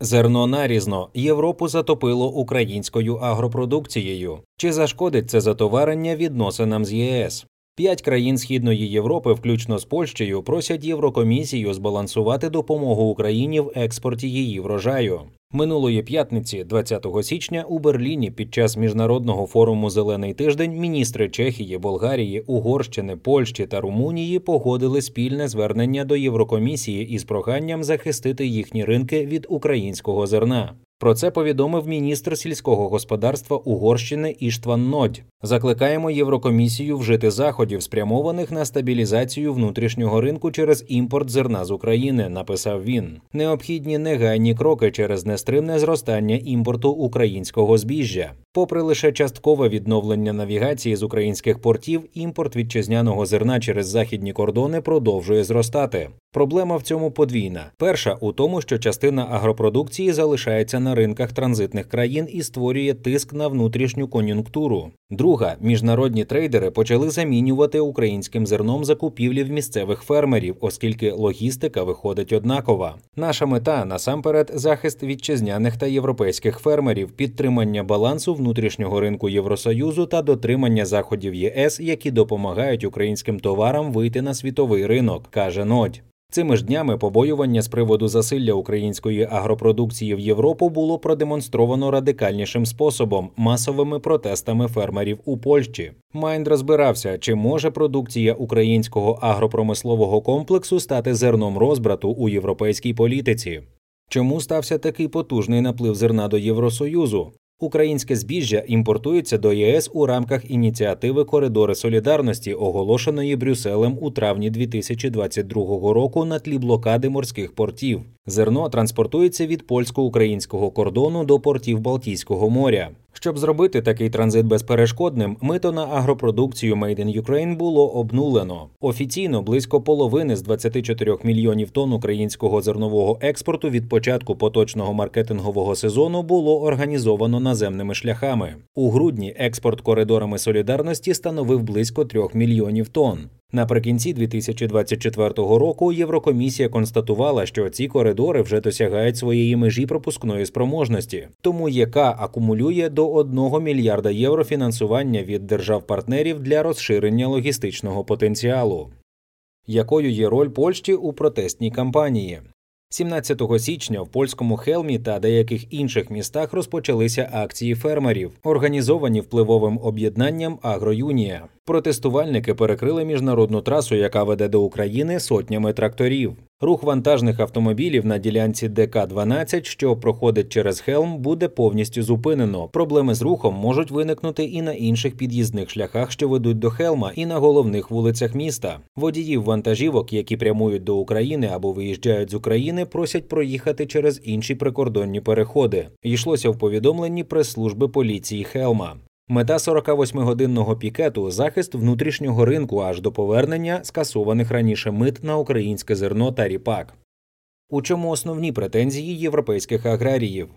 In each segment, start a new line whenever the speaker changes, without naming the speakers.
Зерно нарізно Європу затопило українською агропродукцією. Чи зашкодить це затоварення відносинам з ЄС? П'ять країн Східної Європи, включно з Польщею, просять Єврокомісію збалансувати допомогу Україні в експорті її врожаю. Минулої п'ятниці, 20 січня, у Берліні під час міжнародного форуму Зелений тиждень міністри Чехії, Болгарії, Угорщини, Польщі та Румунії погодили спільне звернення до Єврокомісії із проханням захистити їхні ринки від українського зерна. Про це повідомив міністр сільського господарства Угорщини Іштван Нодь. Закликаємо Єврокомісію вжити заходів, спрямованих на стабілізацію внутрішнього ринку через імпорт зерна з України. Написав він. Необхідні негайні кроки через нестримне зростання імпорту українського збіжжя. Попри лише часткове відновлення навігації з українських портів, імпорт вітчизняного зерна через західні кордони продовжує зростати. Проблема в цьому подвійна: перша у тому, що частина агропродукції залишається на ринках транзитних країн і створює тиск на внутрішню кон'юнктуру. Друга міжнародні трейдери почали замінювати українським зерном закупівлі в місцевих фермерів, оскільки логістика виходить однакова. Наша мета насамперед захист вітчизняних та європейських фермерів, підтримання балансу внутрішнього ринку Євросоюзу та дотримання заходів ЄС, які допомагають українським товарам вийти на світовий ринок, каже Нодь. Цими ж днями побоювання з приводу засилля української агропродукції в Європу було продемонстровано радикальнішим способом масовими протестами фермерів у Польщі. Майнд розбирався, чи може продукція українського агропромислового комплексу стати зерном розбрату у європейській політиці. Чому стався такий потужний наплив зерна до Євросоюзу? Українське збіжжя імпортується до ЄС у рамках ініціативи Коридори солідарності, оголошеної Брюсселем у травні 2022 року на тлі блокади морських портів. Зерно транспортується від польсько-українського кордону до портів Балтійського моря. Щоб зробити такий транзит безперешкодним, мито на агропродукцію Made in Ukraine було обнулено. Офіційно близько половини з 24 мільйонів тонн українського зернового експорту від початку поточного маркетингового сезону було організовано наземними шляхами. У грудні експорт коридорами солідарності становив близько 3 мільйонів тонн. Наприкінці 2024 року Єврокомісія констатувала, що ці коридори вже досягають своєї межі пропускної спроможності, тому яка акумулює до 1 мільярда євро фінансування від держав-партнерів для розширення логістичного потенціалу. Якою є роль Польщі у протестній кампанії? 17 січня в польському Хелмі та деяких інших містах розпочалися акції фермерів, організовані впливовим об'єднанням Агроюнія. Протестувальники перекрили міжнародну трасу, яка веде до України сотнями тракторів. Рух вантажних автомобілів на ділянці ДК-12, що проходить через Хелм, буде повністю зупинено. Проблеми з рухом можуть виникнути і на інших під'їзних шляхах, що ведуть до Хелма, і на головних вулицях міста. Водіїв вантажівок, які прямують до України або виїжджають з України, просять проїхати через інші прикордонні переходи. Йшлося в повідомленні прес-служби поліції Хелма. Мета 48-годинного пікету захист внутрішнього ринку аж до повернення скасованих раніше мит на українське зерно та ріпак. У чому основні претензії європейських аграріїв?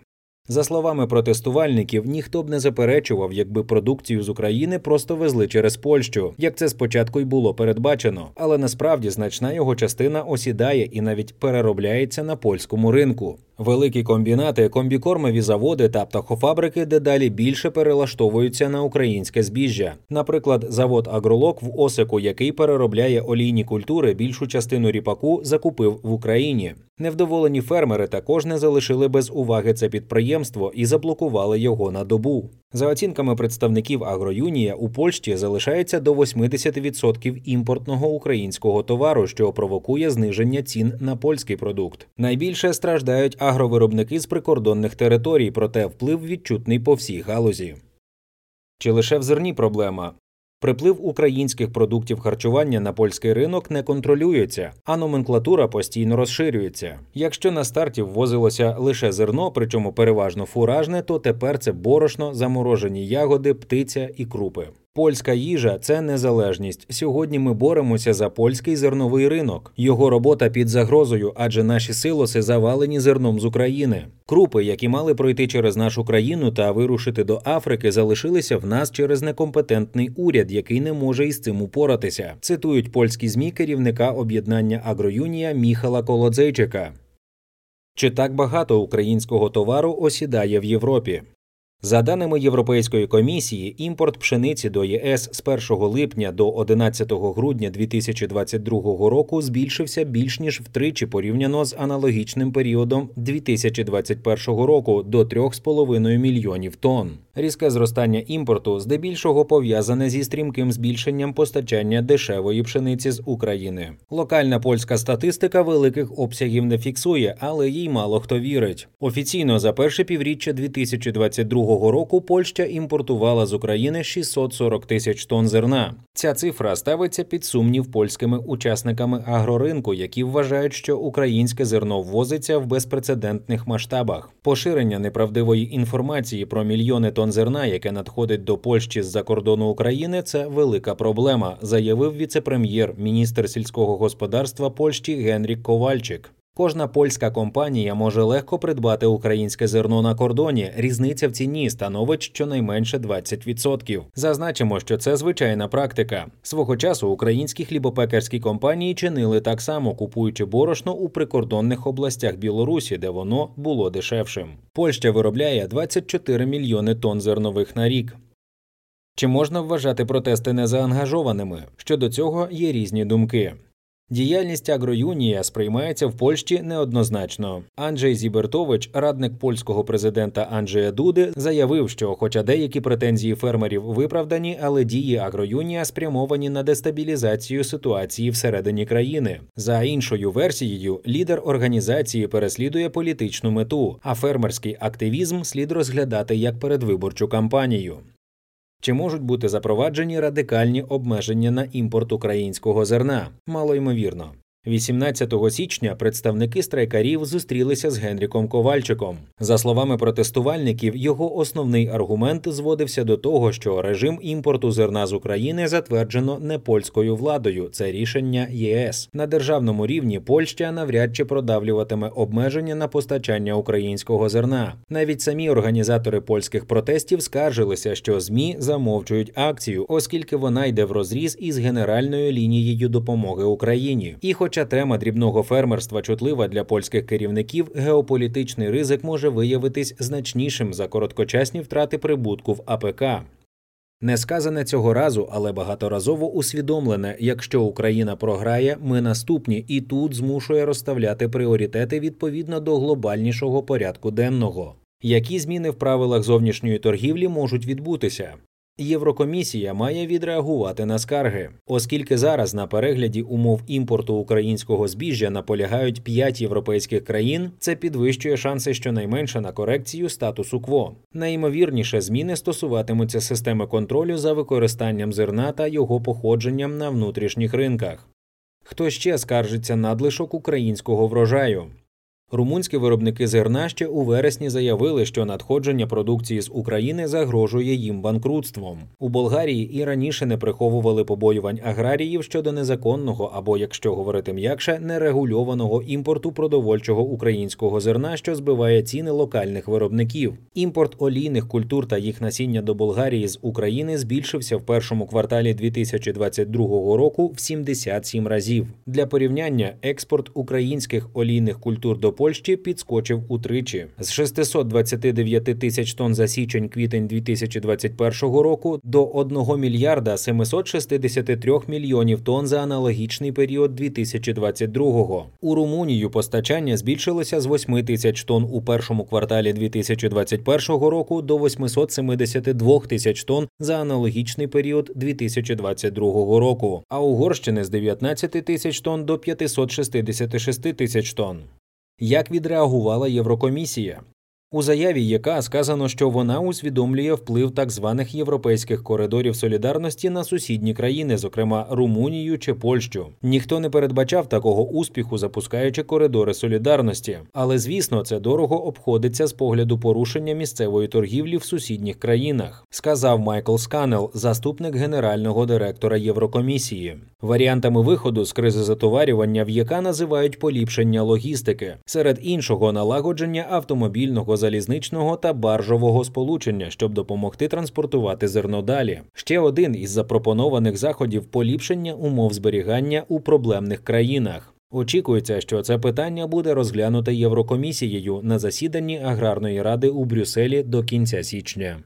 За словами протестувальників, ніхто б не заперечував, якби продукцію з України просто везли через Польщу, як це спочатку й було передбачено, але насправді значна його частина осідає і навіть переробляється на польському ринку. Великі комбінати, комбікормові заводи та птахофабрики дедалі більше перелаштовуються на українське збіжжя. Наприклад, завод Агролок в Осику, який переробляє олійні культури, більшу частину ріпаку закупив в Україні. Невдоволені фермери також не залишили без уваги це підприємство і заблокували його на добу. За оцінками представників Агроюнія, у Польщі залишається до 80% імпортного українського товару, що провокує зниження цін на польський продукт. Найбільше страждають агровиробники з прикордонних територій, проте вплив відчутний по всій галузі. Чи лише в зерні проблема? Приплив українських продуктів харчування на польський ринок не контролюється, а номенклатура постійно розширюється. Якщо на старті ввозилося лише зерно, причому переважно фуражне, то тепер це борошно, заморожені ягоди, птиця і крупи. Польська їжа це незалежність. Сьогодні ми боремося за польський зерновий ринок. Його робота під загрозою, адже наші силоси завалені зерном з України. Крупи, які мали пройти через нашу країну та вирушити до Африки, залишилися в нас через некомпетентний уряд, який не може із цим упоратися. Цитують польські змі керівника об'єднання Агроюнія Міхала Колодзейчика. Чи так багато українського товару осідає в Європі? За даними Європейської комісії, імпорт пшениці до ЄС з 1 липня до 11 грудня 2022 року збільшився більш ніж втричі порівняно з аналогічним періодом 2021 року до 3,5 мільйонів тонн. Різке зростання імпорту здебільшого пов'язане зі стрімким збільшенням постачання дешевої пшениці з України. Локальна польська статистика великих обсягів не фіксує, але їй мало хто вірить. Офіційно за перше півріччя 2022 року Польща імпортувала з України 640 тисяч тонн зерна. Ця цифра ставиться під сумнів польськими учасниками агроринку, які вважають, що українське зерно ввозиться в безпрецедентних масштабах. Поширення неправдивої інформації про мільйони тонн зерна, яке надходить до Польщі з-за кордону України, це велика проблема, заявив віце-прем'єр, міністр сільського господарства Польщі Генрік Ковальчик. Кожна польська компанія може легко придбати українське зерно на кордоні. Різниця в ціні становить щонайменше 20%. Зазначимо, що це звичайна практика. Свого часу українські хлібопекарські компанії чинили так само, купуючи борошно у прикордонних областях Білорусі, де воно було дешевшим. Польща виробляє 24 мільйони тонн зернових на рік. Чи можна вважати протести незаангажованими? Щодо цього є різні думки. Діяльність агроюнія сприймається в Польщі неоднозначно. Анджей Зібертович, радник польського президента Анджея Дуди, заявив, що, хоча деякі претензії фермерів виправдані, але дії агроюнія спрямовані на дестабілізацію ситуації всередині країни. За іншою версією, лідер організації переслідує політичну мету, а фермерський активізм слід розглядати як передвиборчу кампанію. Чи можуть бути запроваджені радикальні обмеження на імпорт українського зерна? Мало ймовірно. 18 січня представники страйкарів зустрілися з Генріком Ковальчиком. За словами протестувальників, його основний аргумент зводився до того, що режим імпорту зерна з України затверджено не польською владою. Це рішення ЄС на державному рівні. Польща навряд чи продавлюватиме обмеження на постачання українського зерна. Навіть самі організатори польських протестів скаржилися, що змі замовчують акцію, оскільки вона йде в розріз із генеральною лінією допомоги Україні. І хоч Хоча тема дрібного фермерства чутлива для польських керівників, геополітичний ризик може виявитись значнішим за короткочасні втрати прибутку в АПК. Не сказане цього разу, але багаторазово усвідомлене, якщо Україна програє, ми наступні, і тут змушує розставляти пріоритети відповідно до глобальнішого порядку денного. Які зміни в правилах зовнішньої торгівлі можуть відбутися? Єврокомісія має відреагувати на скарги, оскільки зараз на перегляді умов імпорту українського збіжжя наполягають п'ять європейських країн. Це підвищує шанси щонайменше на корекцію статусу кво. Найімовірніше зміни стосуватимуться системи контролю за використанням зерна та його походженням на внутрішніх ринках. Хто ще скаржиться надлишок українського врожаю? Румунські виробники зерна ще у вересні заявили, що надходження продукції з України загрожує їм банкрутством. У Болгарії і раніше не приховували побоювань аграріїв щодо незаконного або, якщо говорити м'якше, нерегульованого імпорту продовольчого українського зерна, що збиває ціни локальних виробників. Імпорт олійних культур та їх насіння до Болгарії з України збільшився в першому кварталі 2022 року в 77 разів. Для порівняння експорт українських олійних культур до Польщі підскочив утричі з 629 тисяч тонн за січень-квітень 2021 року до 1 мільярда 763 мільйонів тонн за аналогічний період 2022-го. У Румунію постачання збільшилося з 8 тисяч тонн у першому кварталі 2021 року до 872 тисяч тонн за аналогічний період 2022 року, а Угорщини з 19 тисяч тонн до 566 тисяч тонн. Як відреагувала Єврокомісія? У заяві, яка сказано, що вона усвідомлює вплив так званих європейських коридорів солідарності на сусідні країни, зокрема Румунію чи Польщу. Ніхто не передбачав такого успіху, запускаючи коридори солідарності. Але звісно, це дорого обходиться з погляду порушення місцевої торгівлі в сусідніх країнах, сказав Майкл Сканел, заступник генерального директора Єврокомісії. Варіантами виходу з кризи затоварювання в ЄК називають поліпшення логістики, серед іншого налагодження автомобільного залізничного та баржового сполучення, щоб допомогти транспортувати зерно далі. Ще один із запропонованих заходів поліпшення умов зберігання у проблемних країнах. Очікується, що це питання буде розглянуте Єврокомісією на засіданні аграрної ради у Брюсселі до кінця січня.